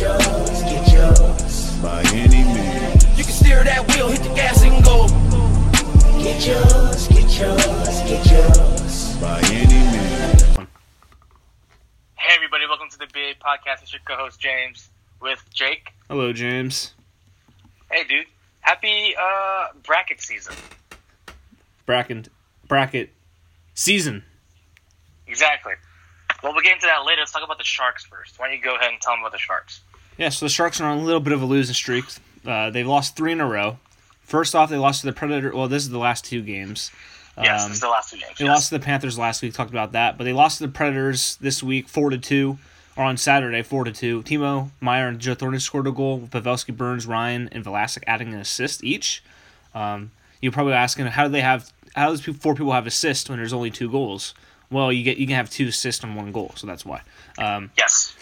yours, get yours, by any means. You can steer that wheel, hit the gas and go. Get yours, get yours, get yours. By any means. Hey everybody, welcome to the BA Podcast. It's your co-host James with Jake. Hello, James. Hey dude, happy uh, bracket season. Bracket bracket season. Exactly. Well, we'll get into that later. Let's talk about the Sharks first. Why don't you go ahead and tell them about the Sharks? Yeah, so the Sharks are on a little bit of a losing streak. Uh, they've lost three in a row. First off, they lost to the Predator. Well, this is the last two games. Yes, Um, it's the last two games. They yes. lost to the Panthers last week. Talked about that, but they lost to the Predators this week, four to two, or on Saturday, four to two. Timo Meier and Joe Thornton scored a goal. Pavelski, Burns, Ryan, and Vlasic adding an assist each. Um, you're probably asking, how do they have? How does four people have assists when there's only two goals? Well, you get you can have two assists and one goal, so that's why. Um, Yes.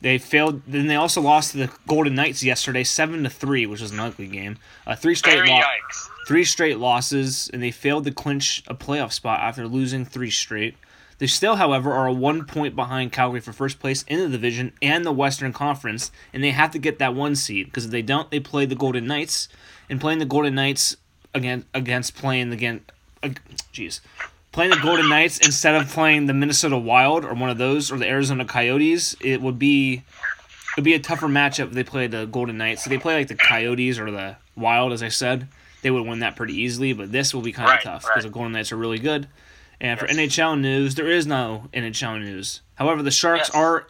They failed. Then they also lost to the Golden Knights yesterday, seven to three, which was an ugly game. Uh, three straight lo- three straight losses, and they failed to clinch a playoff spot after losing three straight. They still, however, are one point behind Calgary for first place in the division and the Western Conference, and they have to get that one seed because if they don't, they play the Golden Knights, and playing the Golden Knights again against playing again, uh, jeez, playing the Golden Knights instead of playing the Minnesota Wild or one of those or the Arizona Coyotes, it would be it'd be a tougher matchup if they play the Golden Knights. So they play like the Coyotes or the Wild, as I said, they would win that pretty easily. But this will be kind of Right, tough right. because the Golden Knights are really good. And for NHL news, there is no NHL news. However, the Sharks Yes. are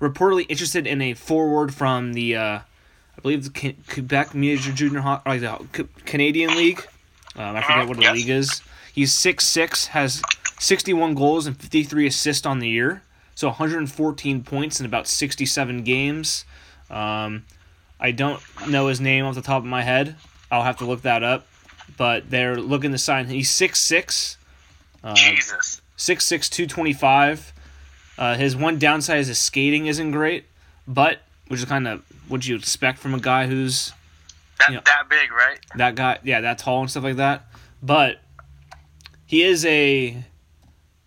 reportedly interested in a forward from the, uh, I believe, the Quebec Major Junior Hockey, like the Canadian League. Um, I forget what the Yes. league is. He's six six, has 61 goals and 53 assists on the year. So 114 points in about 67 games. Um, I don't know his name off the top of my head. I'll have to look that up. But they're looking to sign. He's six six. Uh, Jesus. 6'6", 225. Uh, his one downside is his skating isn't great, but which is kind of what you expect from a guy who's That yeah. that big, right? that guy, yeah, that tall and stuff like that. But he is a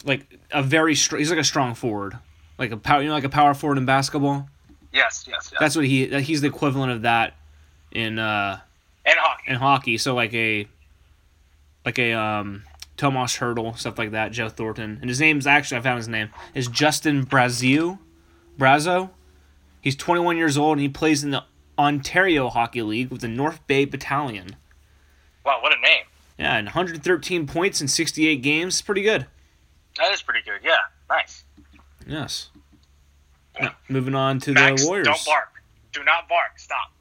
like a very strong. he's like a strong forward, like a power, you know, like a power forward in basketball. Yes, yes, yes. That's what he that- he's the equivalent of that in uh and hockey. in hockey. So like a like a um Tomas Hertl, stuff like that, Joe Thornton. And his name's actually I found his name is Justin Brazil Brazeau. He's 21 years old and he plays in the Ontario Hockey League with the North Bay Battalion. Wow, what a name. Yeah, and 113 points in 68 games. Pretty good. That is pretty good. Yeah, nice. Yes. Now, moving on to Max, the Warriors. don't bark. Do not bark. Stop.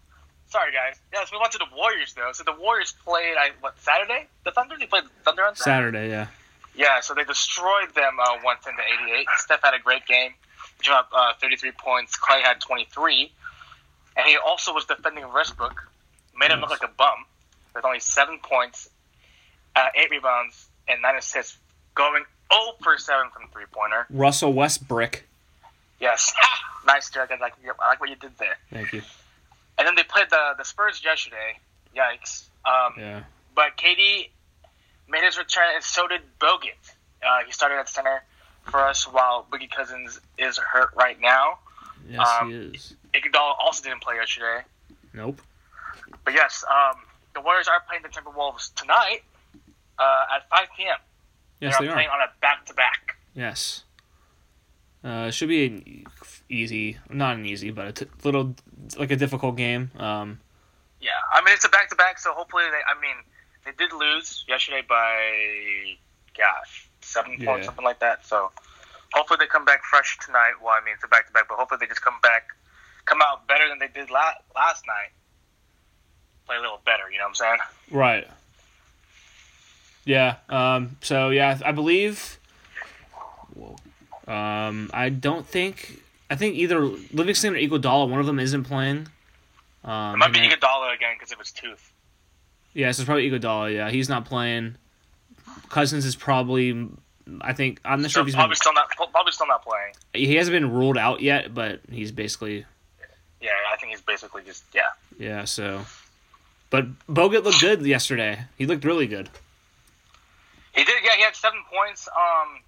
Sorry, guys. Yes, we went on to the Warriors, though. So the Warriors played, I, what, Saturday? The Thunder? They played the Thunder on Saturday? Saturday, yeah. Yeah, so they destroyed them uh, 110 to 88. Steph had a great game. He dropped uh, 33 points. Klay had 23. And he also was defending Westbrook. Made him look like a bum with only 7 points, uh, 8 rebounds, and 9 assists, going 0 for 7 from three pointer. Russell Westbrook. Yes. nice, Derek. I like, I like what you did there. Thank you. And then they played the, the Spurs yesterday. Yikes. Um, Yeah. But KD made his return, and so did Bogut. Uh, he started at center for us while Boogie Cousins is hurt right now. Yes, Um, he is. Iguodala also didn't play yesterday. Nope. But yes, um, the Warriors are playing the Timberwolves tonight uh, at 5 p.m. Yes, They're they playing are. on a back-to-back. Yes. Uh, should be an easy, not an easy, but a t- little like a difficult game. Um, Yeah, I mean it's a back-to-back, so hopefully they. I mean, they did lose yesterday by, gosh, seven Yeah. points, something like that. So hopefully they come back fresh tonight. Well, I mean it's a back-to-back, but hopefully they just come back, come out better than they did la- last night. Play a little better, you know what I'm saying? right. Yeah. Um. So yeah, I believe. Um. I don't think. I think either Livingston or Iguodala, one of them isn't playing. Um, It might be Iguodala again because of his tooth. Yeah, so it's probably Iguodala. Yeah, he's not playing. Cousins is probably. I think I'm not sure if he's probably been. still not probably still not playing. He hasn't been ruled out yet, but he's basically Yeah, I think he's basically just yeah. yeah. So, but Bogut looked good yesterday. He looked really good. He did. Yeah, he had seven points. Um,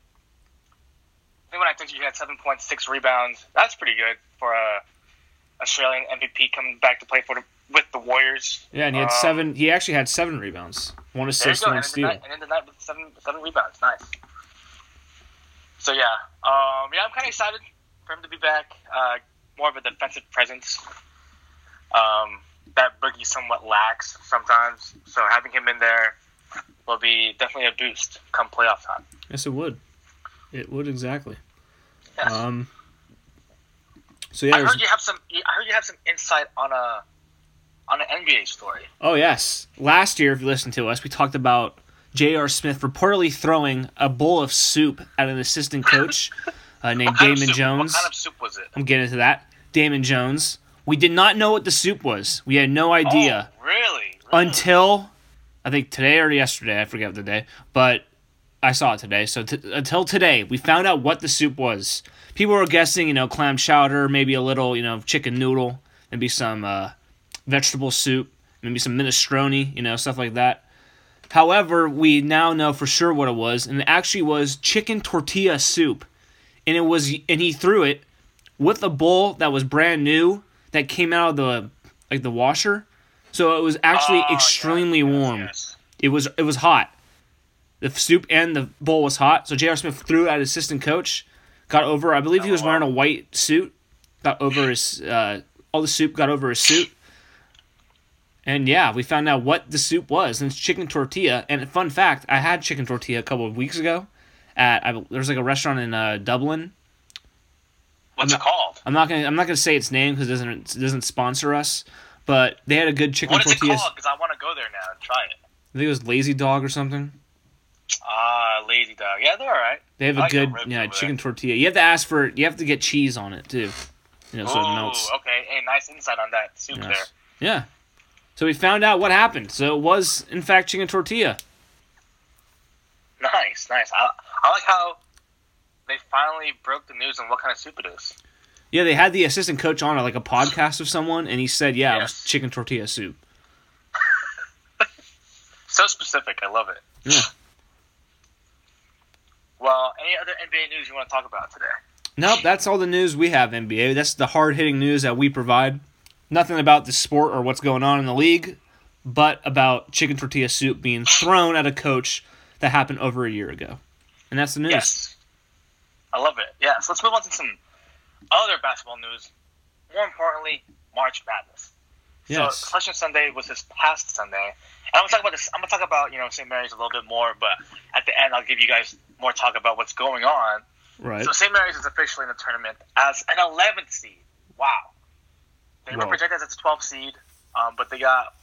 I think when I you, he had seven point six rebounds. That's pretty good for a Australian MVP coming back to play for the, with the Warriors. Yeah, and he had Um, seven. He actually had seven rebounds, one assist, one And steal. night, and in the night with seven seven rebounds. Nice. So yeah, um, yeah, I'm kind of excited for him to be back. Uh, more of a defensive presence. Um, that Boogie somewhat lacks sometimes. So having him in there will be definitely a boost come playoff time. Yes, it would. It would exactly. Yes. Um. So yeah, I heard you have some. I heard you have some insight on a on an NBA story. Oh yes. Last year, if you listened to us, we talked about J.R. Smith reportedly throwing a bowl of soup at an assistant coach uh, named What kind of Damon Jones. What kind of soup was it? I'm getting into that. Damon Jones. We did not know what the soup was. We had no idea Oh, really? really? until I think today or yesterday. I forget the day, but I saw it today. So t- until today, we found out what the soup was. People were guessing, you know, clam chowder, maybe a little, you know, chicken noodle, maybe some uh, vegetable soup, maybe some minestrone, you know, stuff like that. However, we now know for sure what it was, and it actually was chicken tortilla soup, and it was, and he threw it with a bowl that was brand new that came out of the like the washer, so it was actually Oh, extremely yes, warm. yes. It was it was hot. The soup and the bowl was hot, so J.R. Smith threw at assistant coach. Got over. I believe he was Oh, wearing a white suit. Got over his. Uh, all the soup got over his suit. And yeah, we found out what the soup was, and it's chicken tortilla. And fun fact, I had chicken tortilla a couple of weeks ago. At I, there's like a restaurant in uh, Dublin. What's I'm it called? I'm not gonna I'm not gonna say its name because it doesn't it doesn't sponsor us. But they had a good chicken What is it tortilla. called? Because I want to go there now and try it. I think it was Lazy Dog or something. Ah, lazy dog. Yeah, they're all right. They have I a like good yeah chicken tortilla. You have to ask for you have to get cheese on it too. You know, so it melts. okay. Hey, nice insight on that soup there. Yeah. So we found out what happened. So it was in fact chicken tortilla. Nice, nice. I, I like how they finally broke the news on what kind of soup it is. Yeah, they had the assistant coach on like a podcast of someone, and he said, "Yeah, it was chicken tortilla soup." So specific. I love it. Yeah. Well, any other NBA news you want to talk about today? Nope, that's all the news we have. NBA. That's the hard hitting news that we provide. Nothing about the sport or what's going on in the league, but about chicken tortilla soup being thrown at a coach that happened over a year ago, and that's the news. Yes. I love it. Yeah. So let's move on to some other basketball news. More importantly, March Madness. Yes. So Selection Sunday was this past Sunday. And I'm gonna talk about this. I'm gonna talk about you know St. Mary's a little bit more, but at the end I'll give you guys more talk about what's going on. Right. So St. Mary's is officially in the tournament as an 11th seed. Wow. They were projected as a 12th seed, um, but they got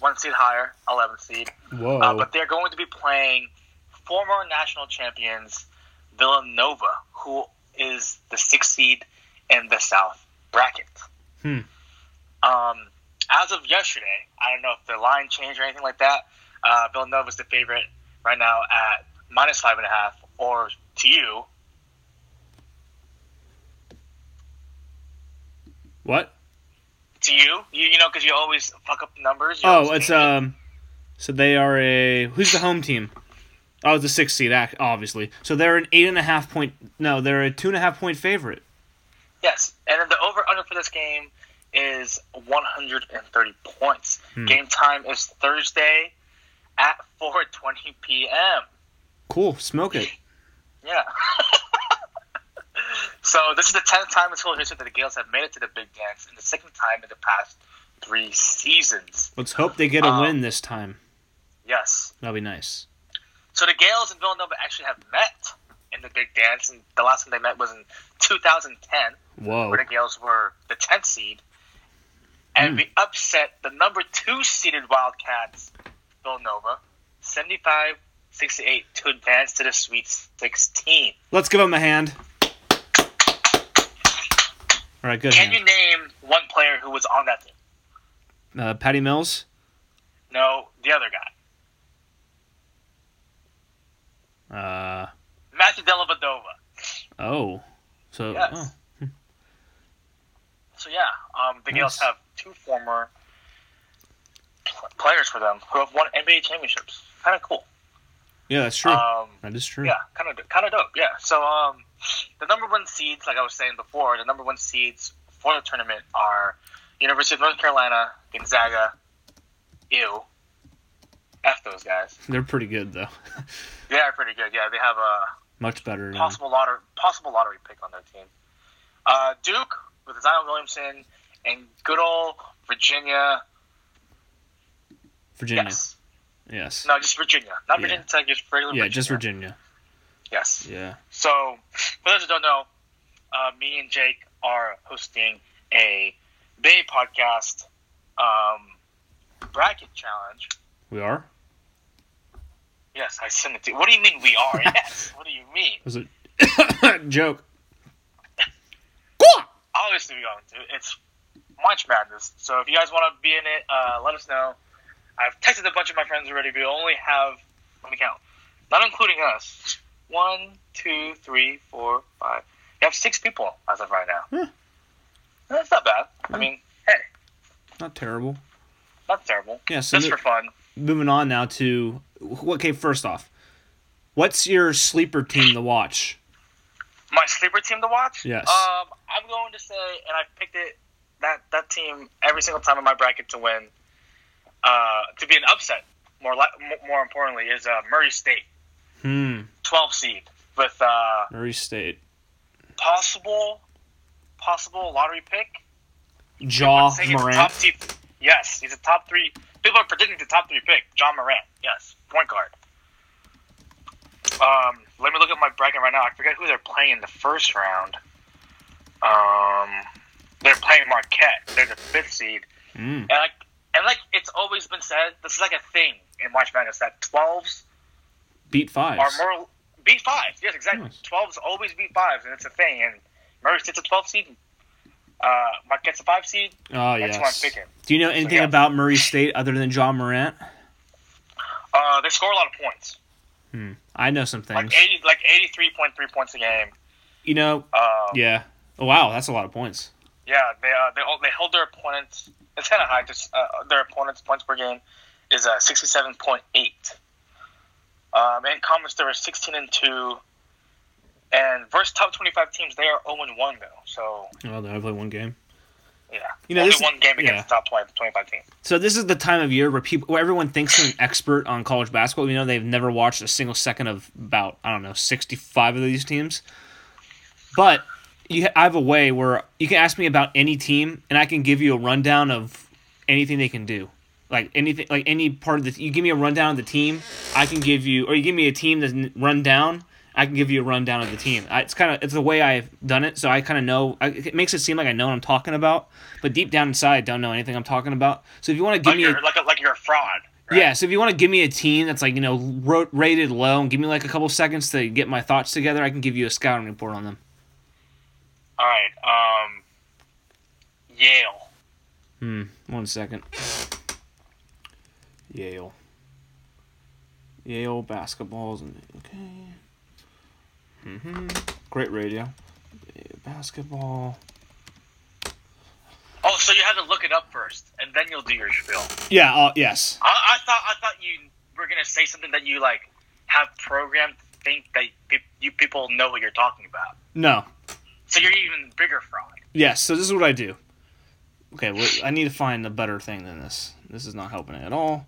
one seed higher, 11th seed. Whoa. Uh, but they're going to be playing former national champions Villanova, who is the sixth seed in the South bracket. Hmm. Um, as of yesterday, I don't know if the line changed or anything like that. Uh, is the favorite right now at minus five and a half, or to you, what? to you, you, you know, because you always fuck up the numbers. you Oh, it's um. So they are a who's the home team? Oh, the sixth seed, obviously. So they're an eight and a half point. No, they're a two and a half point favorite. Yes, and then the over under for this game is 130 points. Hmm. Game time is Thursday at 4:20 p.m. Cool, smoke it. Yeah. so this is the tenth time in school history that the Gales have made it to the Big Dance, and the second time in the past three seasons. Let's hope they get a Um, win this time. Yes. That'll be nice. So the Gales and Villanova actually have met in the Big Dance, and the last time they met was in 2010. Whoa. where the Gales were the 10th seed. And Hmm. we upset the number two seeded Wildcats, Villanova, 75 68 to advance to the Sweet 16. Let's give them a hand. All right, good. Can hand. you name one player who was on that team? Uh, Patty Mills. No, the other guy. Uh, Matthew Dellavedova. oh, so Yes. oh, So, yeah, um, the Gales have two former pl- players for them who have won NBA championships. Kind of cool. yeah, that's true. Um, that is true. Yeah, kind of kind of dope. Yeah. So um, the number one seeds, like I was saying before, the number one seeds for the tournament are University of North Carolina, Gonzaga, ew, f those guys. They're pretty good though. They are pretty good. Yeah, they have a Much better. Possible lottery possible lottery pick on their team. Uh, Duke with Zion Williamson and good old Virginia. Virginia. Yes, Yes. no, just Virginia, not Yeah. Virginia Tech, just regular. yeah, Virginia. just Virginia. Yes. Yeah. So, for those who don't know, uh, me and Jake are hosting a Bay podcast um, bracket challenge. We are. Yes, I sent it to you. What do you mean we are? yes. What do you mean? Was it joke? Obviously, we're going to. It's March Madness. So, if you guys want to be in it, uh, let us know. I've texted a bunch of my friends already. We only have, let me count, not including us, one, two, three, four, five. We have six people as of right now. Hmm. That's not bad. I mean, hey, Not terrible. not terrible. Yeah. So Just for fun. Moving on now to okay. First off, what's your sleeper team to watch? My sleeper team to watch? Yes. Um, I'm going to say, and I've picked it that that team every single time in my bracket to win, uh, to be an upset. More li- more importantly, is uh, Murray State, Hmm. 12 seed with uh, Murray State. possible possible lottery pick. Ja Saying he's a Morant. Top yes, he's a top three. People are predicting the top three pick. John Morant. Yes, point guard. Um, let me look at my bracket right now. I forget who they're playing in the first round. Um, they're playing Marquette. They're the fifth seed, Mm. and like and like it's always been said, this is like a thing in March Madness that twelves Beat fives. are more beat fives. Yes, exactly. Nice. Twelves always beat fives, and it's a thing. And Murray State's a twelve seed. Uh, Marquette's a five seed. oh yeah. That's yes. who I'm picking. Do you know anything yeah. about Murray State other than John Morant? Uh, they score a lot of points, Hmm. I know some things. like eighty, like eighty-three point three points a game. you know, Uh, yeah. Oh wow, that's a lot of points. yeah, they uh, they they hold their opponents. It's kind of high. Just uh, their opponents' points per game is uh, sixty-seven point eight. Um, in conference, they were sixteen and two. And versus top twenty-five teams, they are zero and one though. So Oh, they only play one game. yeah, You know, only this- one game against yeah. the top 20, 25 teams. So this is the time of year where people, where everyone thinks they're an expert on college basketball. You know, they've never watched a single second of about I don't know sixty-five of these teams. But you, I have a way where you can ask me about any team, and I can give you a rundown of anything they can do. Like anything, like any part of the, you give me a rundown of the team, I can give you, or you give me a team that's run down, I can give you a rundown of the team. I, it's kind of, it's the way I've done it, so I kind of know. I, it makes it seem like I know what I'm talking about, but deep down inside, I don't know anything I'm talking about. So if you want to give Like me, a, like, a, like you're a fraud. right? yeah, so if you want to give me a team that's like you know ro- rated low and give me like a couple seconds to get my thoughts together, I can give you a scouting report on them. All right. Um, Yale. Hmm. One second. Yale. Yale basketballs and okay. Hmm Great radio. Basketball. Oh, so you had to look it up first, and then you'll do your spiel. Yeah. Uh, yes. I, I thought I thought you were gonna say something that you like have programmed to think that you people know what you're talking about. No. So you're even bigger fraud. Yes. So this is what I do. Okay. Well, I need to find a better thing than this. This is not helping at all.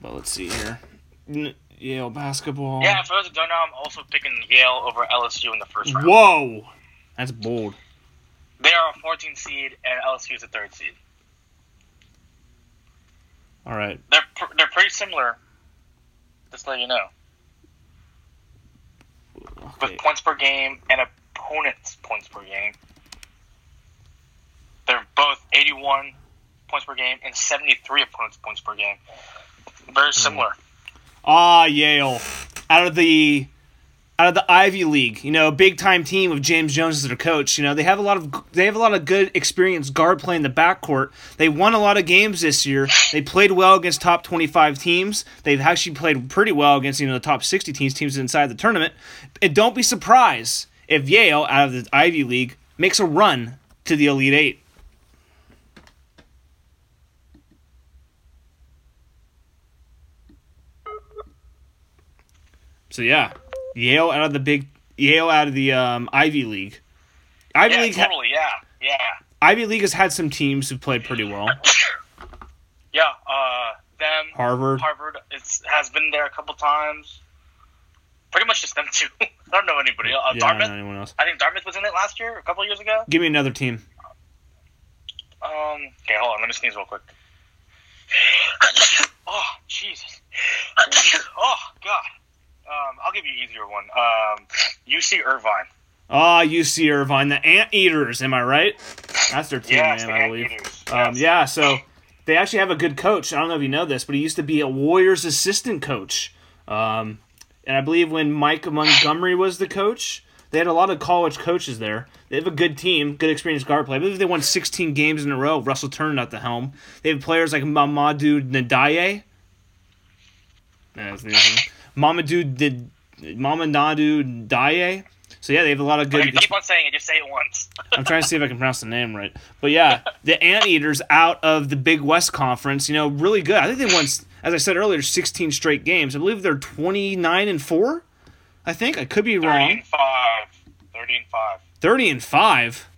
But let's see here. N- Yale basketball. Yeah, for those who don't know, I'm also picking Yale over LSU in the first round. Whoa. That's bold. They are a 14 seed, and LSU is a third seed. All right. They're pr- they're pretty similar. Just to let you know, Okay. with points per game and opponents' points per game. They're both 81 points per game and 73 opponents' points per game. Very hmm. similar. Ah, Yale. Out of the out of the Ivy League, you know, big time team with James Jones as their coach. You know, they have a lot of they have a lot of good experienced guard playing the backcourt. They won a lot of games this year. They played well against top twenty five teams. They've actually played pretty well against you know the top sixty teams, teams inside the tournament. And don't be surprised if Yale out of the Ivy League makes a run to the Elite Eight. So yeah, Yale out of the Big Yale out of the um, Ivy League. Ivy Yeah, League, ha- totally. Yeah, yeah, Ivy League has had some teams who played pretty well. yeah. Uh, them. Harvard. Harvard is, has been there a couple times. Pretty much just them two. I don't know anybody else. Uh, Yeah, I don't Dartmouth. know anyone else. I think Dartmouth was in it last year, a couple years ago. Give me another team. Um. Okay, hold on. Let me sneeze real quick. oh, Jesus. oh, God. Um, I'll give you an easier one. Um, UC Irvine. Ah, UC Irvine, the Anteaters. Am I right? That's their team Yes, name, the I believe. Anteaters. Um, yeah, so they actually have a good coach. I don't know if you know this, but he used to be a Warriors assistant coach. Um, and I believe when Mike Montgomery was the coach, they had a lot of college coaches there. They have a good team, good experienced guard play. I believe they won 16 games in a row. Russell Turner at the helm. They have players like Mamadou Ndiaye. That's. Mamadou Did Mamadou Daye. So yeah, they have a lot of good. Keep on saying it. Just say it once. I'm trying to see if I can pronounce the name right. But yeah, the Anteaters out of the Big West Conference, you know, really good. I think they won, as I said earlier, 16 straight games. I believe they're 29 and four. I think I could be 30 wrong. and 5. 30 and 5. 30 and five.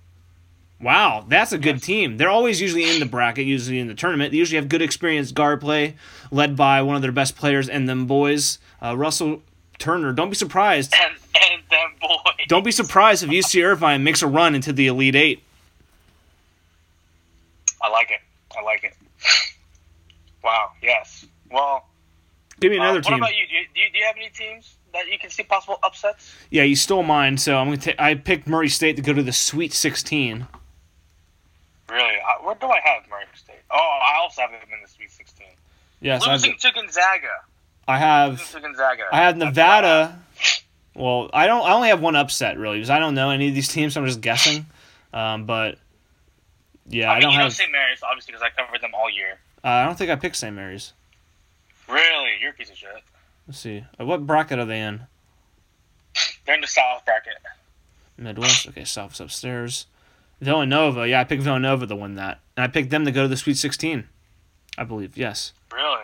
Wow, that's a good team. They're always usually in the bracket, usually in the tournament. They usually have good experienced guard play, led by one of their best players and them boys, uh, Russell Turner. Don't be surprised. And, and them boys. Don't be surprised if UC Irvine makes a run into the Elite Eight. I like it. I like it. Wow, yes. Well, Give me uh, another what team. about you? Do, you? do you? Have any teams that you can see possible upsets? Yeah, you stole mine, so I'm gonna. ta- I picked Murray State to go to the Sweet 16. Really? Uh, where do I have Murray State? Oh, I also have them in the Sweet 16. Yes, Losing to Gonzaga. I have. I have Nevada. Well, I don't. I only have one upset really because I don't know any of these teams. So I'm just guessing. Um, but yeah. I, I mean, don't you know have. St. Mary's, obviously, because I covered them all year. Uh, I don't think I picked St. Mary's. Really? You're a piece of shit. Let's see. Uh, What bracket are they in? They're in the South bracket. Midwest. Okay, South's upstairs. Villanova. Yeah, I picked Villanova to win that, and I picked them to go to the Sweet 16. I believe. Yes. Really?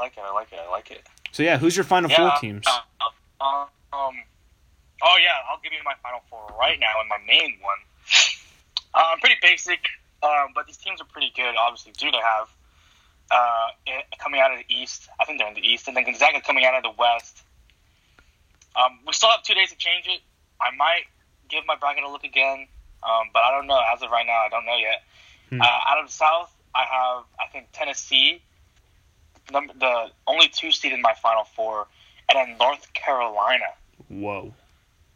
I like it. I like it. I like it. So yeah, who's your final four teams? Uh, uh, um. Oh yeah, I'll give you my final four right now and my main one. Uh, pretty basic, um, but these teams are pretty good. Obviously, do they have uh, it- coming out of the East? I think they're in the East, and then Gonzaga coming out of the West. Um, we still have two days to change it. I might give my bracket a look again, um, but I don't know. As of right now, I don't know yet. Hmm. Uh, out of the South, I have I think Tennessee, number the only two seed in my Final Four, and then North Carolina Whoa.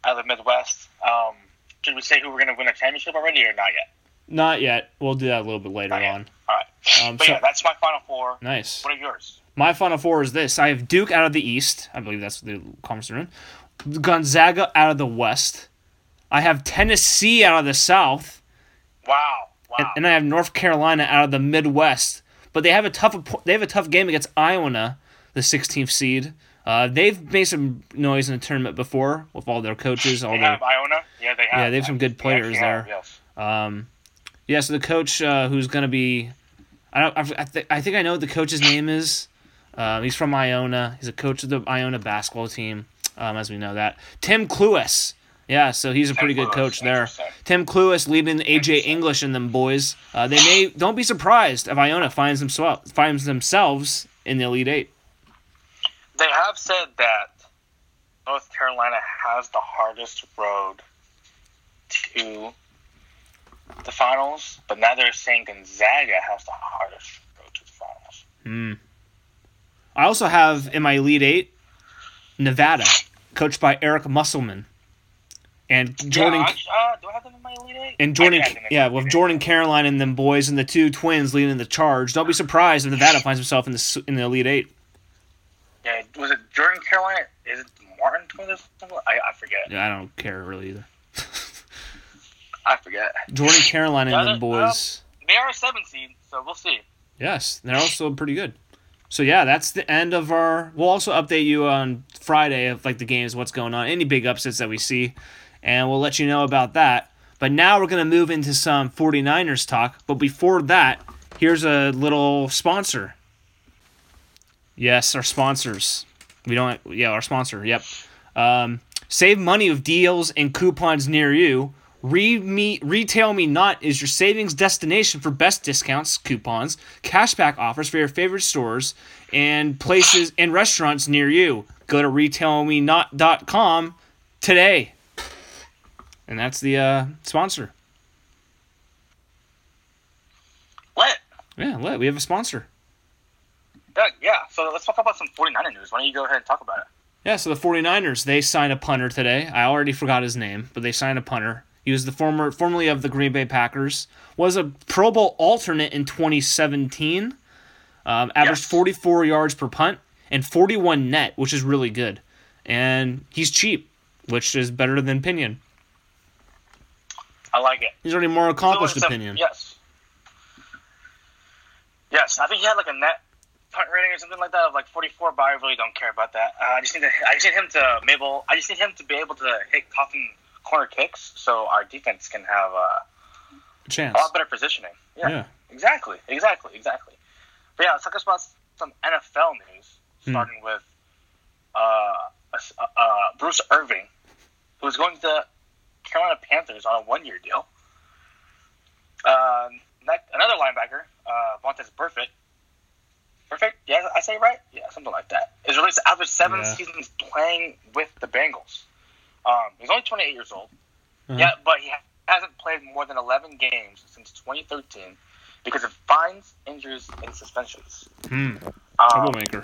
out of the Midwest. Um, should we say who we're going to win a championship already or not yet? Not yet. We'll do that a little bit later on. All right. Um, But so- yeah, that's my Final Four. Nice. What are yours? My final four is this: I have Duke out of the East. I believe that's the conference they're in. Gonzaga out of the West. I have Tennessee out of the South, Wow. Wow. and, and I have North Carolina out of the Midwest. But they have a tough they have a tough game against Iona, the 16th seed. Uh, they've made some noise in the tournament before with all their coaches, all they their have Iona. Yeah, they have. Yeah, they have some good players have, there. Yes. Um, yeah, so the coach uh, who's going to be, I don't, I, I, th- I think I know what the coach's name is. Um, he's from Iona. He's a coach of the Iona basketball team, um, as we know that. Tim Cluess. Yeah, so he's a pretty good Cluess, coach there. Tim Cluess leading AJ English and them boys. Uh, they may don't be surprised if Iona finds themselves finds themselves in the Elite Eight. They have said that North Carolina has the hardest road to the finals, but now they're saying Gonzaga has the hardest road to the finals. Hmm. I also have in my Elite Eight Nevada, coached by Eric Musselman, and Jordan. Yeah, uh, do I have them in my Elite Eight? And Jordan, I think I have them in yeah, with Jordan Caroline and them boys and the two twins leading the charge. Don't be surprised if Nevada finds himself in the in the Elite Eight. Yeah, was it Jordan Caroline? Is it Martin twins? I, I forget. Yeah, I don't care really either. I forget. Jordan Caroline and them well- boys. They are a seven seed, so we'll see. Yes, they're also pretty good. So yeah, that's the end of our. We'll also update you on Friday of like the games, what's going on, any big upsets that we see, and we'll let you know about that. But now we're gonna move into some 49ers talk. But before that, here's a little sponsor. Yes, our sponsors. We don't. Yeah, our sponsor. Yep. Um, Save money with deals and coupons near you. Me, RetailMeNot is your savings destination for best discounts, coupons, cashback offers for your favorite stores and places and restaurants near you. Go to retailmenot.com today. And that's the uh, sponsor. Lit. Yeah, let we have a sponsor. Yeah, yeah. So let's talk about some 49er news. Why don't you go ahead and talk about it? Yeah, so the 49ers, they signed a punter today. I already forgot his name, but they signed a punter. He was the former formerly of the Green Bay Packers. Was a Pro Bowl alternate in 2017. Um, averaged Yes. 44 yards per punt and 41 net, which is really good. And he's cheap, which is better than Pinion. I like it. He's already more accomplished So it's a- Yes. Yes, I think he had like a net punt rating or something like that of like 44, but I really don't care about that. Uh, I just need to, I just need him to maybe I just need him to be able to hit coffin corner kicks so our defense can have uh, Chance. a lot better positioning. Yeah, Yeah. exactly, exactly, exactly. But yeah, let's talk about some NFL news, Hmm. starting with uh, Bruce Irvin, who's going to Carolina Panthers on a one-year deal. Uh, next, another linebacker, uh, Vontaze Burfict. Perfect. Yeah, I say right. Yeah, something like that. Is released after seven Yeah. seasons playing with the Bengals. Um, he's only 28 years old. Uh-huh. Yeah, but he hasn't played more than 11 games since 2013 because of fines, injuries, and suspensions. Hmm. Um, Troublemaker.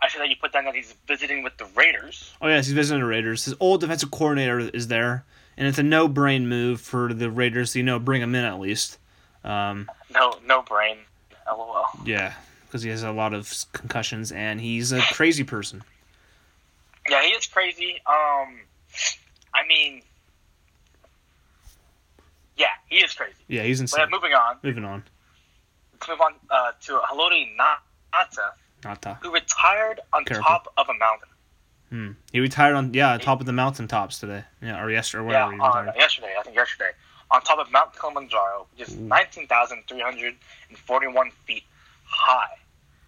I should that you put down that he's visiting with the Raiders. Oh yes, he's visiting the Raiders. His old defensive coordinator is there, and it's a no-brain move for the Raiders. You know, bring him in at least. Um, No, no brain. LOL. yeah, because he has a lot of concussions, and he's a crazy person. Yeah, he is crazy. Um, I mean, yeah, he is crazy. Yeah, he's But insane. moving on, Moving on. let's move on uh, to Haloti Ngata, Ngata. who retired on Careful. top of a mountain. Hmm. He retired on yeah top of the mountain tops today. Yeah, or yesterday or Yeah, whatever. he on, yesterday, I think yesterday, on top of Mount Kilimanjaro, which is 19,341 feet high.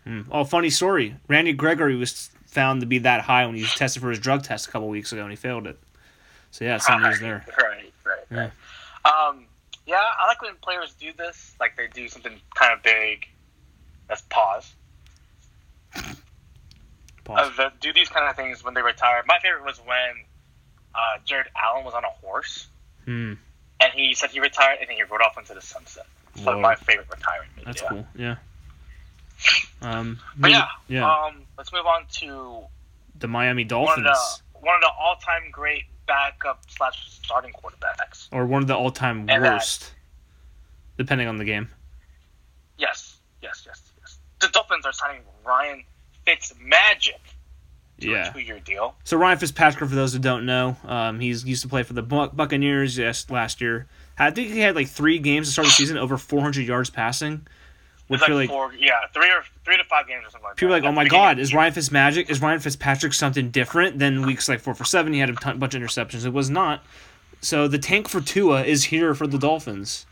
Hmm. Oh, funny story. Randy Gregory was found to be that high when he was tested for his drug test a couple weeks ago, and he failed it. So yeah, some news there. Right, right, right. Um, yeah, I like when players do this. Like they do something kind of big. Let's pause. Uh, the, do these kind of things when they retire. My favorite was when uh, Jared Allen was on a horse Hmm. and he said he retired and then he rode off into the sunset. So Whoa. my favorite retirement. move, That's cool. Yeah. Um. But yeah, Yeah. Um, let's move on to the Miami Dolphins, the one of the all time great backup slash starting quarterbacks. or one of the all-time And that- worst, depending on the game. Yes, yes, yes, yes. The Dolphins are signing Ryan Fitzmagic to Yeah. two-year deal. So Ryan Fitzpatrick, for those who don't know, um, he's he used to play for the Buc- Buccaneers. Yes, last year. I think he had like three games to start the season, over 400 yards passing. Which like like, four, yeah, three or three to five games or something like people are that. like, oh my god, is Ryan Fitzmagic? Is Ryan Fitzpatrick something different than weeks like four for seven? He had a ton, bunch of interceptions. It was not. So the tank for Tua is here for the Dolphins.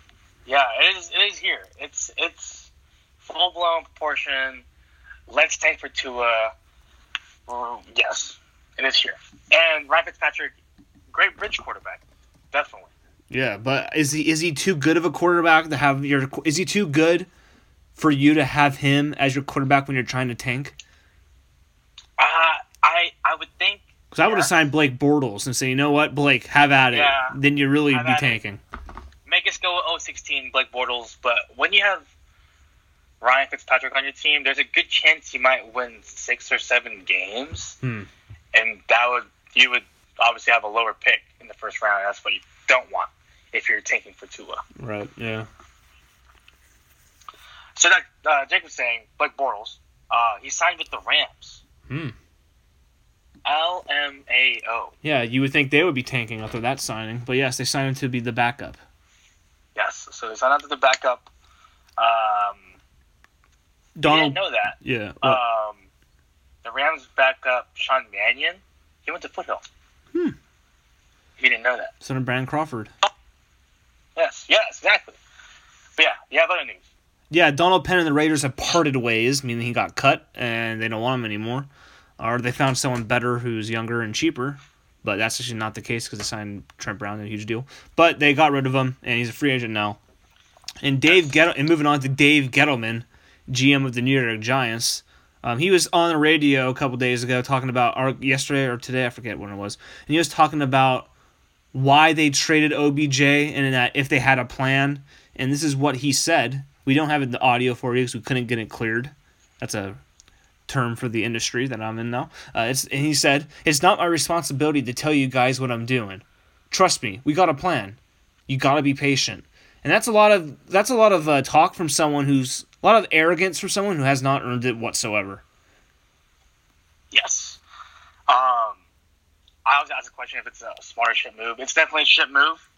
Yeah, it is. It is here. It's it's full blown proportion. Let's tank for Tua. Uh, yes, it is here. And Ryan Fitzpatrick, great bridge quarterback, definitely. Yeah, but is he is he too good of a quarterback to have your? Is he too good for you to have him as your quarterback when you're trying to tank? Uh, I I would think Because I would have signed Blake Bortles and say, you know what, Blake, have at it. Yeah. Then you really be at it. tanking. make us go 0-16, Blake Bortles, but when you have Ryan Fitzpatrick on your team, there's a good chance you might win six or seven games, Hmm. and that would you would obviously have a lower pick in the first round. That's what you don't want if you're tanking for Tua. Right. Yeah. So that uh, Jake was saying, Blake Bortles, uh, he signed with the Rams. Hmm. LMAO. Yeah. You would think they would be tanking after that signing, but yes, they signed him to be the backup. Yes, so they signed him to the backup. Um, Donald. didn't know that. Yeah. Um, the Rams backup Sean Mannion. He went to Foothill. Hmm. You didn't know that. son of Brandon Crawford. Yes, yes, exactly. But yeah, you have other news. Yeah, Donald Penn and the Raiders have parted ways, meaning he got cut and they don't want him anymore. or they found someone better who's younger and cheaper. But that's actually not the case because they signed Trent Brown in a huge deal. But they got rid of him, and he's a free agent now. And Dave Get- and moving on to Dave Gettleman, GM of the New York Giants. Um, he was on the radio a couple days ago talking about, or yesterday or today, I forget when it was, and he was talking about why they traded OBJ and that if they had a plan. And this is what he said. We don't have the audio for you because we couldn't get it cleared. That's a term for the industry that I'm in now. Uh, it's and he said it's not my responsibility to tell you guys what I'm doing. Trust me, we got a plan. You got to be patient, and that's a lot of that's a lot of uh, talk from someone who's a lot of arrogance for someone who has not earned it whatsoever. Yes. Um, I was asked a question if it's a smarter shit move. It's definitely a shit move.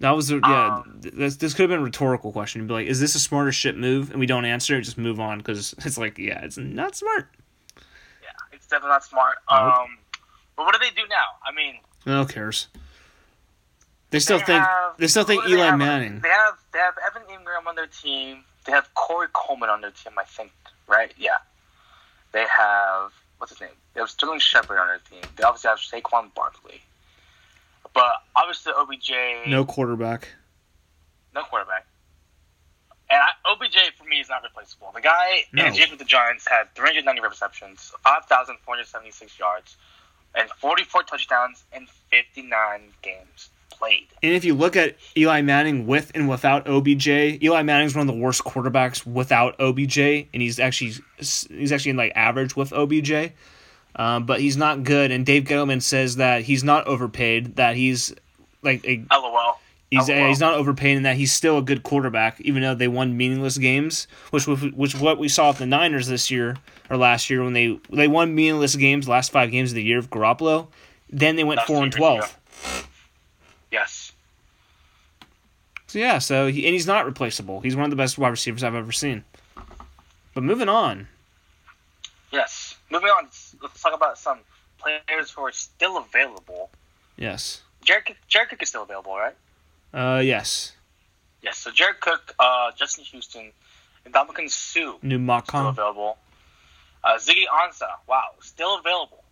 That was a, yeah. Um, this this could have been a rhetorical question. You'd be like, "Is this a smarter shit move?" And we don't answer, it, just move on because it's like, yeah, it's not smart. Yeah, it's definitely not smart. Nope. Um, but what do they do now? I mean, Who cares? They still they think have- they still think do they Eli have? Manning. They have they have Evan Engram on their team. They have Corey Coleman on their team. I think, right? Yeah. They have what's his name? They have Sterling Shepard on their team. They obviously have Saquon Barkley. But obviously OBJ No quarterback. no quarterback. And I, OBJ for me is not replaceable. The guy No. in his years with the Giants had 390 receptions, 5,476 yards, and 44 touchdowns in 59 games played. And if you look at Eli Manning with and without OBJ, Eli Manning's one of the worst quarterbacks without OBJ, and he's actually he's actually in like average with OBJ. Um, but he's not good, and Dave Gettleman says that he's not overpaid. That he's like a LOL. He's, Oh, well. he's not overpaid in that he's still a good quarterback, even though they won meaningless games, which was which what we saw with the Niners this year or last year when they they won meaningless games, last five games of the year of Garoppolo. Then they went Last four and year, twelve. Yes. So yeah, so he, and he's not replaceable. He's one of the best wide receivers I've ever seen. But moving on, Yes. Moving on, let's talk about some players who are still available. yes, Jared, Cook- Jared Cook is still available, right? uh, yes, Yes. So Jared Cook, uh, Justin Houston, and Dominican Sue new still Macon. available. Uh, Ziggy Ansah, wow, still available.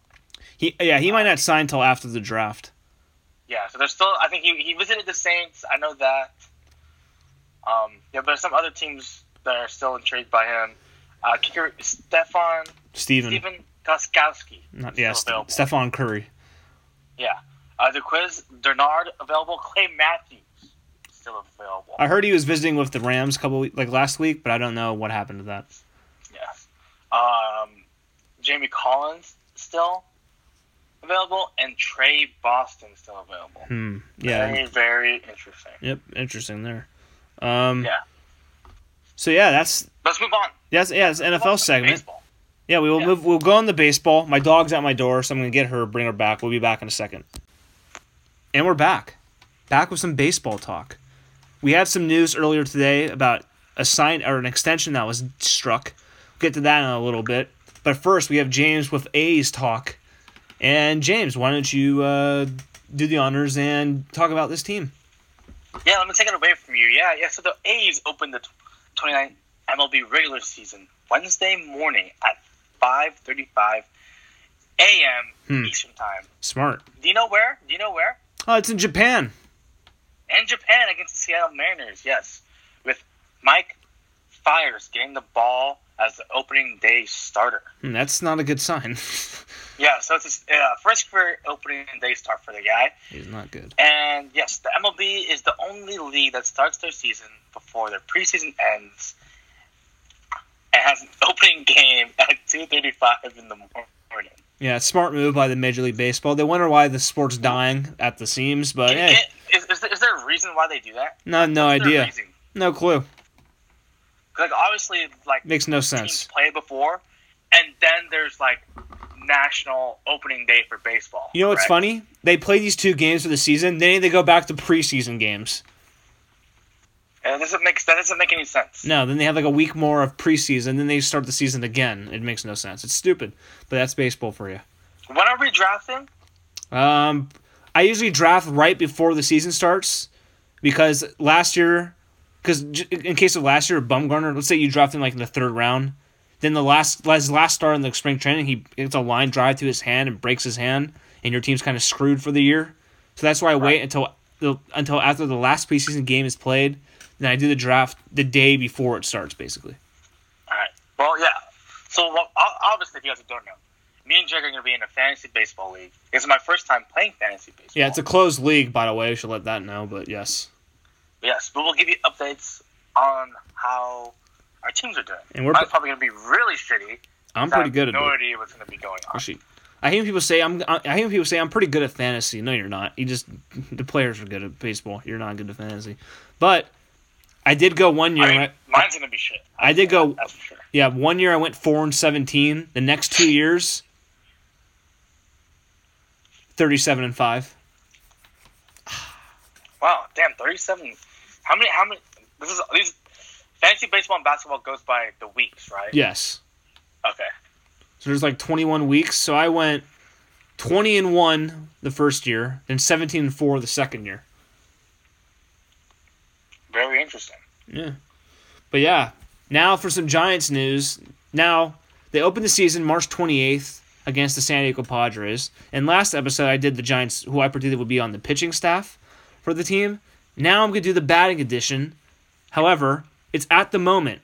He yeah, he might not sign till after the draft. Yeah, so there's still. I think he, he visited the Saints. I know that. Um, yeah, but there's some other teams that are still intrigued by him. Uh, kicker Stefan Steven, Stephen Gostkowski. not yeah, St-. Stephon Curry. Yeah. Uh, the quiz Bernard available. Clay Matthews still available. I heard he was visiting with the Rams a couple week, like last week, but I don't know what happened to that. Yes. Um, Jamie Collins still available, and Tre Boston still available. Hmm. Yeah. Very very interesting. Yep. Interesting there. Um. Yeah. So yeah, that's Let's move on. Yes, yeah, it's NFL segment. baseball. Yeah, we will Yeah. move. We'll go on the baseball. My dog's at my door, so I'm gonna get her, bring her back. We'll be back in a second. And we're back, back with some baseball talk. We had some news earlier today about a sign or an extension that was struck. We'll get to that in a little bit. But first, we have James with A's talk. And James, why don't you uh, do the honors and talk about this team? Yeah, let me take it away from you. Yeah, yeah. So the A's opened the 29 MLB regular season Wednesday morning at 5:35 a.m. Hmm. Eastern Time. Smart. Do you know where? Do you know where? Oh, it's in Japan. In Japan against the Seattle Mariners. Yes, with Mike Fiers getting the ball as the opening day starter. Hmm, that's not a good sign. Yeah, so it's his uh, first career opening day start for the guy. He's not good. And yes, the MLB is the only league that starts their season before their preseason ends and has an opening game at 2:35 in the morning. Yeah, smart move by the Major League Baseball. They wonder why the sport's dying at the seams, but hey, is, is, there a reason why they do that? no, no What's idea, no clue. Like obviously, like Makes no teams sense. play before, and then there's like national opening day for baseball. You know what's correct? funny? They play these two games for the season, then they go back to preseason games. And doesn't make that doesn't make any sense. No, then they have like a week more of preseason, then they start the season again. It makes no sense. It's stupid, but that's baseball for you. When are we drafting? Um, I usually draft right before the season starts because last year, because in case of last year, Bumgarner, let's say you draft him like in the third round, Then the last his last start in the spring training, he gets a line drive to his hand and breaks his hand, and your team's kind of screwed for the year. So that's why I wait until the until after the last preseason game is played. Then I do the draft the day before it starts, basically. All right. Well, yeah. So well, obviously, if you guys don't know, me and Jake are going to be in a fantasy baseball league. Is my first time playing fantasy baseball. Yeah, it's a closed league, by the way. I should let that know, but yes. Yes, but we'll give you updates on how our teams are doing. And we're- Mine's probably going to be really shitty. I'm I pretty good at no it. idea what's going to be going on. I when people say I'm. I hear people say I'm pretty good at fantasy. No, you're not. You just the players are good at baseball. You're not good at fantasy. But I did go one year. I mean, right? mine's going to be shit. I did go- sure. Yeah, one year I went four and seventeen. The next two years, thirty-seven and five. Wow, damn, thirty-seven. How many? How many? This is these fantasy baseball and basketball goes by the weeks, right? Yes. Okay. So there's like 21 weeks. So I went 20 and one the first year, and 17 and four the second year. Very interesting. Yeah. But yeah, now for some Giants news. Now, they opened the season March 28th against the San Diego Padres. And last episode, I did the Giants, who I predicted would be on the pitching staff for the team. Now I'm going to do the batting edition. However, it's at the moment.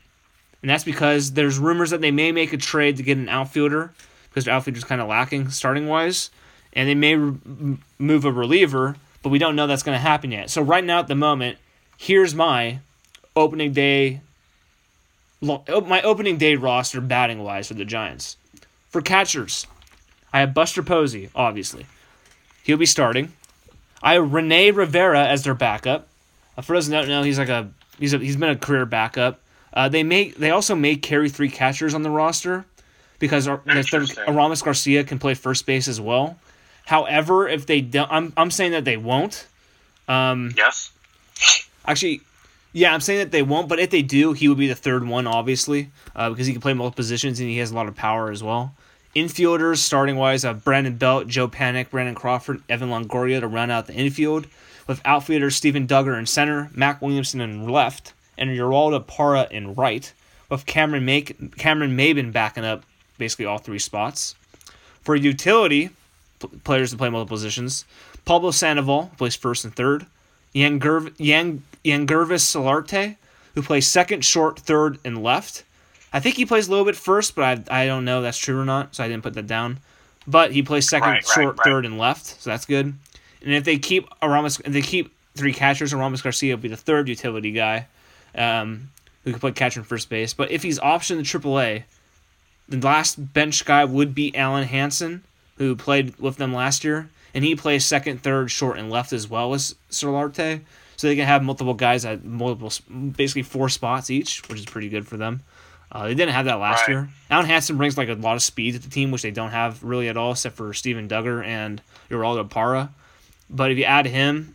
And that's because there's rumors that they may make a trade to get an outfielder because their outfielder's kind of lacking starting wise. And they may re- move a reliever, but we don't know that's going to happen yet. So, right now at the moment, here's my opening day my opening day roster batting wise for the Giants. For catchers, I have Buster Posey, obviously. He'll be starting. I have Rene Rivera as their backup. Uh, for those who don't know, he's like a he's a, he's been a career backup. Uh, they may they also may carry three catchers on the roster because. Aramis Garcia can play first base as well. However, if they don't, I'm I'm saying that they won't. Um, Yes. Actually, yeah, I'm saying that they won't, but if they do, he would be the third one, obviously, uh, because he can play multiple positions and he has a lot of power as well. Infielders, starting wise, have Brandon Belt, Joe Panik, Brandon Crawford, Evan Longoria to round out the infield, with outfielders Steven Duggar in center, Mac Williamson in left, and Geraldo Parra in right, with Cameron Make- Cameron Maybin backing up basically all three spots. For utility players to play multiple positions, Pablo Sandoval plays first and third. Yang- Yangervis Solarte, who plays second, short, third, and left. I think he plays a little bit first, but I, I don't know if that's true or not, so I didn't put that down. But he plays second, Right, short, right. third, and left, so that's good. And if they keep Aramis, if they keep three catchers, Aramis Garcia will be the third utility guy, um, who can play catcher and first base. But if he's optioned to AAA, the last bench guy would be Alen Hanson, who played with them last year, and he plays second, third, short, and left as well as Solarte. So they can have multiple guys at multiple, basically four spots each, which is pretty good for them. Uh, they didn't have that last Right. year. Alen Hanson brings like a lot of speed to the team, which they don't have really at all, except for Steven Duggar and Geraldo Parra. But if you add him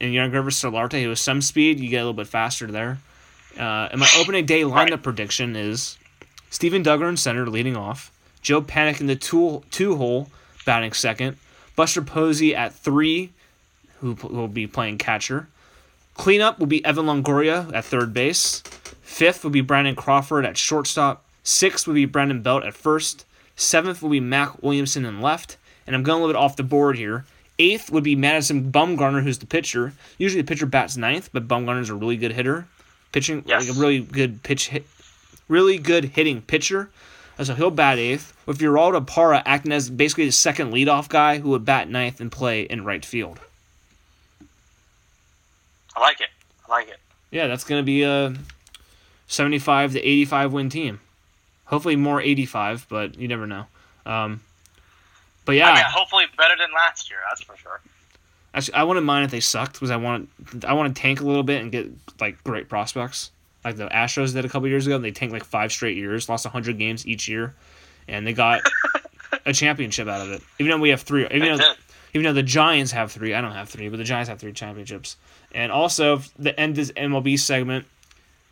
and Yangervis Solarte, who has some speed, you get a little bit faster there. Uh, and my opening day lineup Right. prediction is Steven Duggar in center leading off, Joe Panik in the two, two hole batting second, Buster Posey at three, who p- will be playing catcher. Cleanup will be Evan Longoria at third base. Fifth would be Brandon Crawford at shortstop. Sixth would be Brandon Belt at first. Seventh would be Mac Williamson in left. And I'm going a little bit off the board here. Eighth would be Madison Bumgarner, who's the pitcher. Usually the pitcher bats ninth, but Bumgarner's a really good hitter. Pitching Yes. like a really good pitch hit, really good hitting pitcher. Uh, So he'll bat eighth, with Geraldo Parra acting as basically the second leadoff guy who would bat ninth and play in right field. I like it. I like it. Yeah, that's going to be a 75 to 85 win team. Hopefully more 85, but you never know. Um, but yeah, I mean, hopefully better than last year. That's for sure. actually, I wouldn't mind if they sucked because I want I want to tank a little bit and get like great prospects, like the Astros did a couple years ago. They tanked like five straight years, lost 100 games each year, and they got a championship out of it. Even though we have three, even though even though the Giants have three, I don't have three, but the Giants have three championships. And also, the end this MLB segment,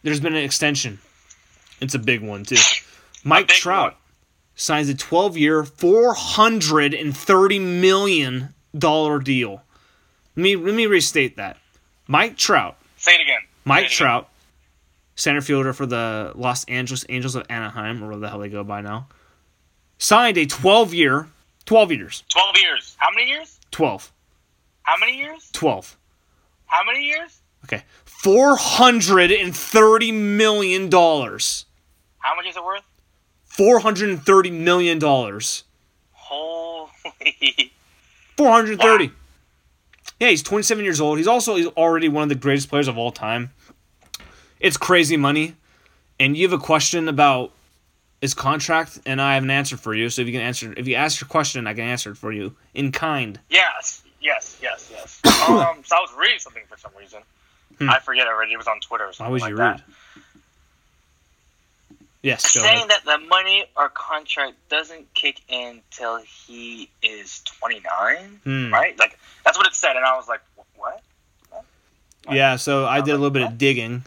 there's been an extension. It's a big one too. Mike Trout one. signs a 12-year, 430 million dollar deal. Let me let me restate that. Mike Trout, Say it again. Mike it again. Trout center fielder for the Los Angeles Angels of Anaheim, or whatever the hell they go by now, signed a 12 year, 12 years, 12 years. How many years? 12, How many years? 12. How many years? Okay, $430 million. How much is it worth? $430 million. Holy. 430. Yeah, he's 27 years old. He's also he's already one of the greatest players of all time. It's crazy money. And you have a question about his contract, and I have an answer for you. So if you can answer, if you ask your question, I can answer it for you in kind. Yes, yes, yes, yes. um, so I was reading something for some reason. I forget already. It was on Twitter or Why something was like you that. Yes, Saying that the money or contract doesn't kick in till he is 29, Hmm. right? Like that's what it said, and I was like, "Wh- what? Yeah, so I did a little bit of digging.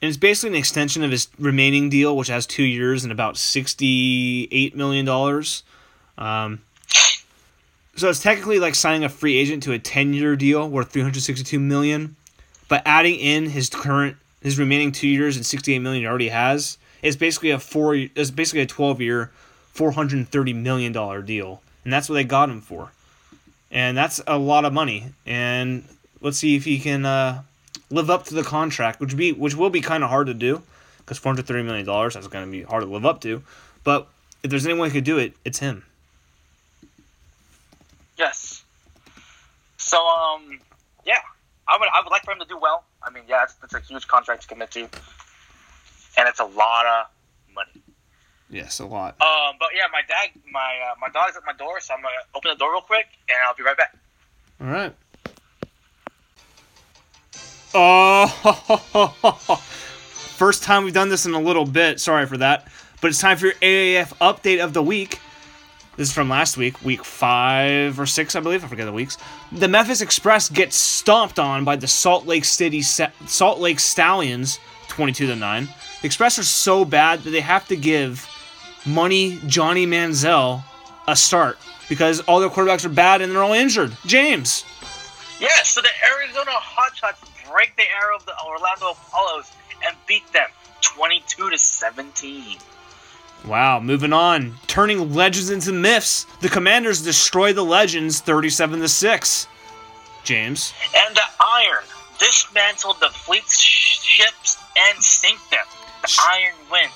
And it's basically an extension of his remaining deal, which has two years and about $68 million. Um, so it's technically like signing a free agent to a 10 year deal worth $362 million. But adding in his current, his remaining two years and 68 million he already has, it's basically a four, it's basically a 12 year, $430 million deal. And that's what they got him for. And that's a lot of money. And let's see if he can uh, live up to the contract, which be which will be kind of hard to do because four hundred thirty million dollars that's going to be hard to live up to. But if there's anyone who could do it, it's him. Yes. So, um, yeah, I would, I would like for him to do well. I mean, yeah, it's, it's a huge contract to commit to, and it's a lot of money. Yes, a lot. Um, but yeah, my dad, my uh, my dog's at my door, so I'm gonna open the door real quick, and I'll be right back. All right. Oh, first time we've done this in a little bit. Sorry for that, but it's time for your AAF update of the week. This is from last week, week five or six, I believe. I forget the weeks. The Memphis Express gets stomped on by the Salt Lake City Sa- Salt Lake Stallions, twenty-two to nine. The Express are so bad that they have to give Money Johnny Manziel a start because all their quarterbacks are bad and they're all injured. James. Yeah, so the Arizona Hotshots break the arrow of the Orlando Apollos and beat them 22 to 17. Wow, moving on. Turning legends into myths. The Commanders destroy the legends 37 to 6. James. And the Iron dismantled the fleet's ships and sink them. The Iron win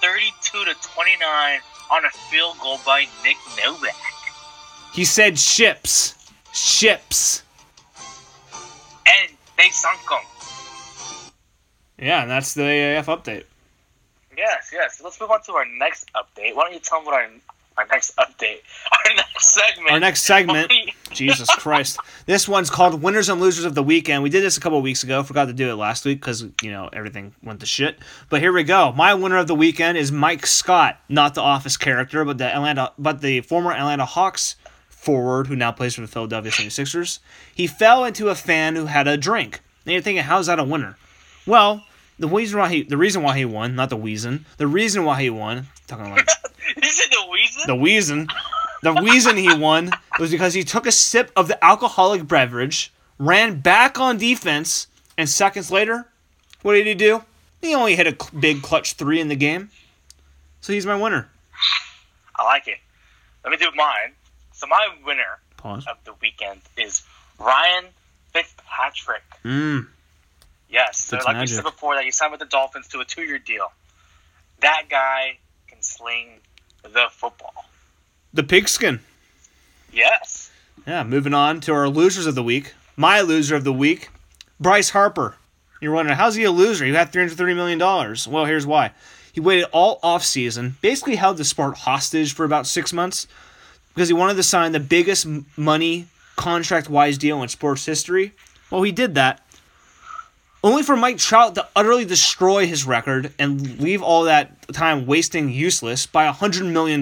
32 to 29 on a field goal by Nick Novak. He said ships. Ships. And they sunk them. Yeah, and that's the AAF update. Yes, yes. Let's move on to our next update. Why don't you tell me what our, our next update, our next segment. Our next segment. Jesus Christ. This one's called Winners and Losers of the Weekend. We did this a couple weeks ago. Forgot to do it last week because, you know, everything went to shit. But here we go. My winner of the weekend is Mike Scott, not the office character, but the Atlanta but the former Atlanta Hawks forward who now plays for the Philadelphia 76ers. He fell into a fan who had a drink. And you're thinking, how's that a winner? Well, the reason why he the reason why he won, not the reason, the reason why he won, talking like you said the reason? the reason the reason he won was because he took a sip of the alcoholic beverage, ran back on defense, and seconds later, what did he do? He only hit a big clutch three in the game. So he's my winner. I like it. Let me do mine. So my winner Pause. of the weekend is Ryan Fitzpatrick. Mm. Yes, so like we said before, that he signed with the Dolphins to a two-year deal. That guy can sling the football. The pigskin. Yes. Yeah, moving on to our losers of the week. My loser of the week, Bryce Harper. You're wondering, how's he a loser? He had $330 million. Well, here's why. He waited all offseason, basically held the sport hostage for about six months because he wanted to sign the biggest money contract wise deal in sports history. Well, he did that. Only for Mike Trout to utterly destroy his record and leave all that time wasting useless by a $100 million.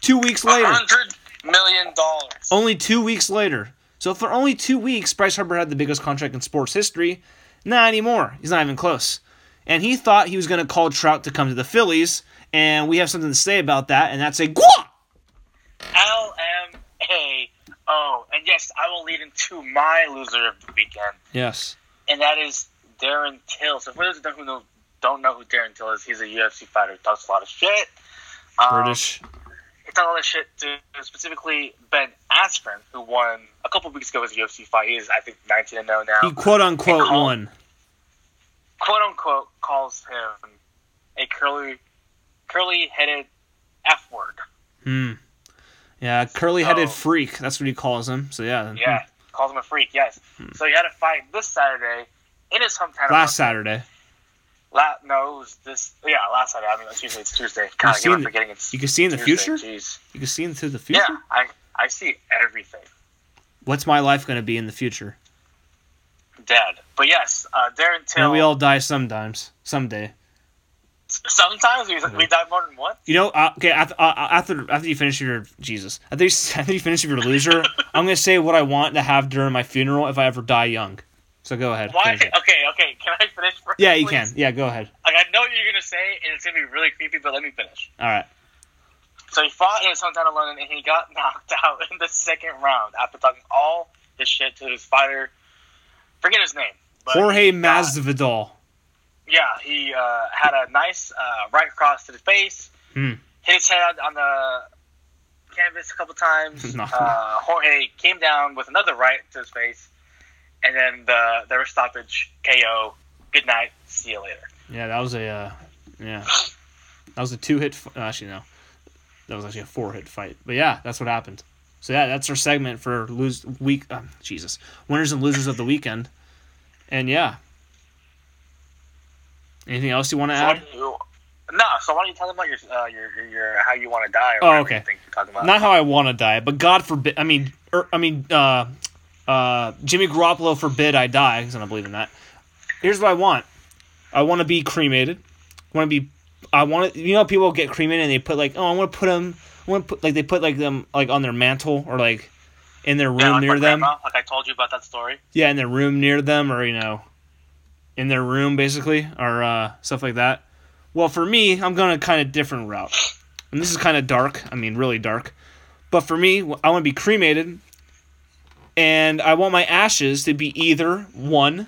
Two weeks later. Hundred million dollars. Only two weeks later. So for only two weeks, Bryce Harper had the biggest contract in sports history. Not anymore. He's not even close. And he thought he was going to call Trout to come to the Phillies, and we have something to say about that, and that's a Gwa! L M A O. And yes, I will lead into my loser of the weekend, Yes. And that is Darren Till. So for those who know, don't know who Darren Till is, he's a UFC fighter. He talks a lot of shit. Um, British. He talks a lot of shit to specifically Ben Askren, who won a couple weeks ago his UFC fight. He is, I think, 19 and 0 now. He quote unquote call- won. quote unquote calls him a curly, curly headed F word. Hmm. Yeah, curly headed So- freak. That's what he calls him. So yeah. Yeah, calls him a freak. Yes. So he had a fight this Saturday in his hometown. Last. Saturday. La- no, it was this. Yeah, last Saturday. I mean, it's usually it's Tuesday. God, I seen keep on the- forgetting it's. you can see in the Tuesday. future? Jeez. You can see into the future. Yeah, I I see everything. What's my life going to be in the future? Dead. But yes, uh, Darren Till. And we all die sometimes, someday. Sometimes we, we die more than once. You know, uh, okay. After, uh, after after you finish your Jesus, after you, after you finish your loser, I'm gonna say what I want to have during my funeral if I ever die young. So go ahead. Why? Okay, okay. Can I finish first? Yeah, you please? can. Yeah, go ahead. Like I know what you're gonna say, and it's gonna be really creepy, but let me finish. All right. So he fought in his hometown of London, and he got knocked out in the second round after talking all his shit to his fighter. Forget his name. but Jorge Masvidal. Yeah, he uh, had a nice uh, right cross to the face. Hmm. Hit his head on the canvas a couple times. No. uh, Jorge came down with another right to his face, and then the there was stoppage. KO. Good night. See you later. Yeah, that was a uh, yeah, that was a two hit. F- actually, no, that was actually a four hit fight. But yeah, that's what happened. So yeah, that's our segment for lose week. Um, Jesus, winners and losers of the weekend. And yeah, anything else you want to So add? you- no, so why don't you tell them about your, uh, your, your, your how you want to die? Or Oh, okay. You think you're talking about. Not how I want to die, but God forbid. I mean, er, I mean, uh, uh, Jimmy Garoppolo forbid I die because I don't believe in that. Here's what I want. I want to be cremated. I want to be. I want to. You know, people get cremated and they put like, oh, I want to put them. I want to put like they put like them like on their mantle or like in their room yeah, like near them. grandma, like I told you about that story. Yeah, in their room near them, or you know, in their room basically, or uh, stuff like that. Well, for me, I'm going a kind of different route, and this is kind of dark. I mean, really dark. But for me, I want to be cremated, and I want my ashes to be either one,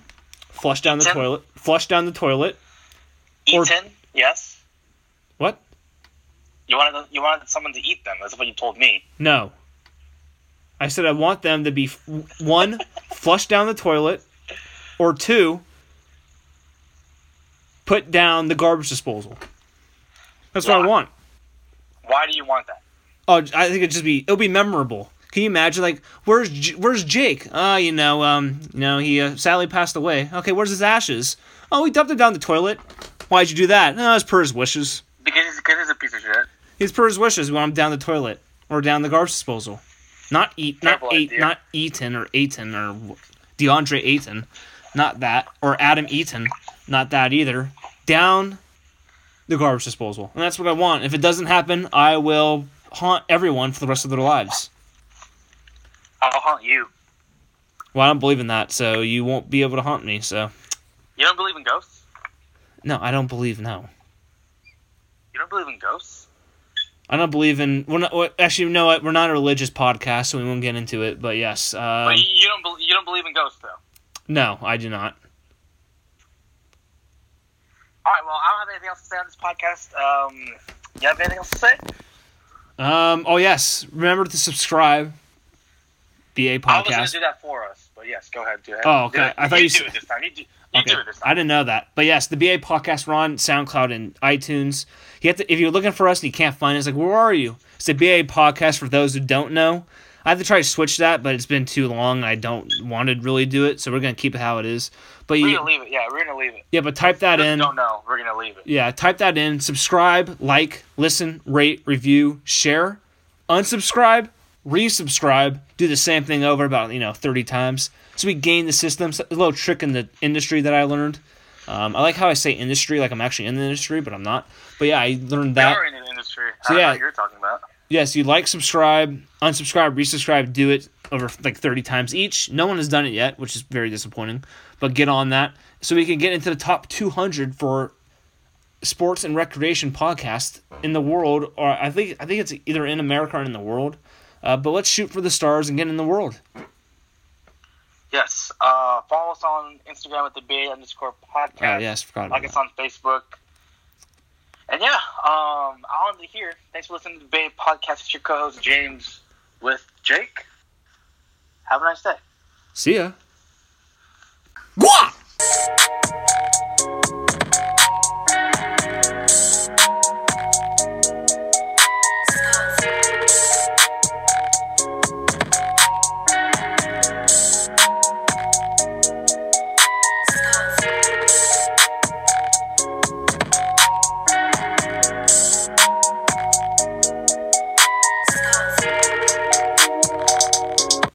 flushed down the Tim? toilet, flush down the toilet. Or- Eaten, yes. What? You wanted you wanted someone to eat them. That's what you told me. No. I said I want them to be f- one, flushed down the toilet, or two, put down the garbage disposal. That's what I want. Why do you want that? Oh, I think it'd just be it'll be memorable. Can you imagine like where's J- where's Jake? Ah, you know, um, you know, he uh, sadly passed away. Okay, where's his ashes? Oh, he dumped them down the toilet. Why'd you do that? No, it's per his wishes. Because he's, because he's a piece of shit. He's per his wishes. We want him down the toilet or down the garbage disposal. Not eat, not eat, not Eaton or Aiton or DeAndre Ayton, not that or Adam Eaton, not that either. Down the garbage disposal, and that's what I want. If it doesn't happen, I will haunt everyone for the rest of their lives. I'll haunt you. Well, I don't believe in that, so you won't be able to haunt me. So You don't believe in ghosts? no, I don't believe. No, You don't believe in ghosts? I don't believe in. We're not. well, Actually, what? We're not a religious podcast, so we won't get into it. But yes, um, but you, don't you don't believe in ghosts though. no, I do not. All right. Well, I don't have anything else to say on this podcast. Um, you have anything else to say? Um. Oh yes. Remember to subscribe. BA podcast. I was going to do that for us, but yes, go ahead. Do it. Oh, okay. I thought you, you do it this time. You do, you Okay. do it this I didn't know that, but yes, the BA podcast. We're on SoundCloud and iTunes. You have to if you're looking for us and you can't find us, like where are you? It's the BA podcast for those who don't know. I have to try to switch that, but it's been too long. I don't want to really do it, so we're gonna keep it how it is. But We're you, gonna leave it. Yeah, we're gonna leave it. yeah, but type that in. Don't know. We're gonna leave it. Yeah, type that in. Subscribe, like, listen, rate, review, share, unsubscribe, resubscribe. Do the same thing over about you know thirty times. So we gain the system. So- A little trick in the industry that I learned. Um, I like how I say industry, like I'm actually in the industry, but I'm not. But yeah, I learned that. are in the industry. So I don't know yeah. what you're talking about. Yes, you like, subscribe, unsubscribe, resubscribe. Do it over like thirty times each. No one has done it yet, which is very disappointing. But get on that so we can get into the top two hundred for sports and recreation podcast in the world, or I think I think it's either in America or in the world. Uh, but let's shoot for the stars and get in the world. Yes. Uh, follow us on Instagram at the Bay underscore podcast. Oh yes, forgot about Like us on Facebook. And yeah, um, I'll end it here. Thanks for listening to the Bay podcast. It's your co-host James with Jake. Have a nice day. See ya. Guap!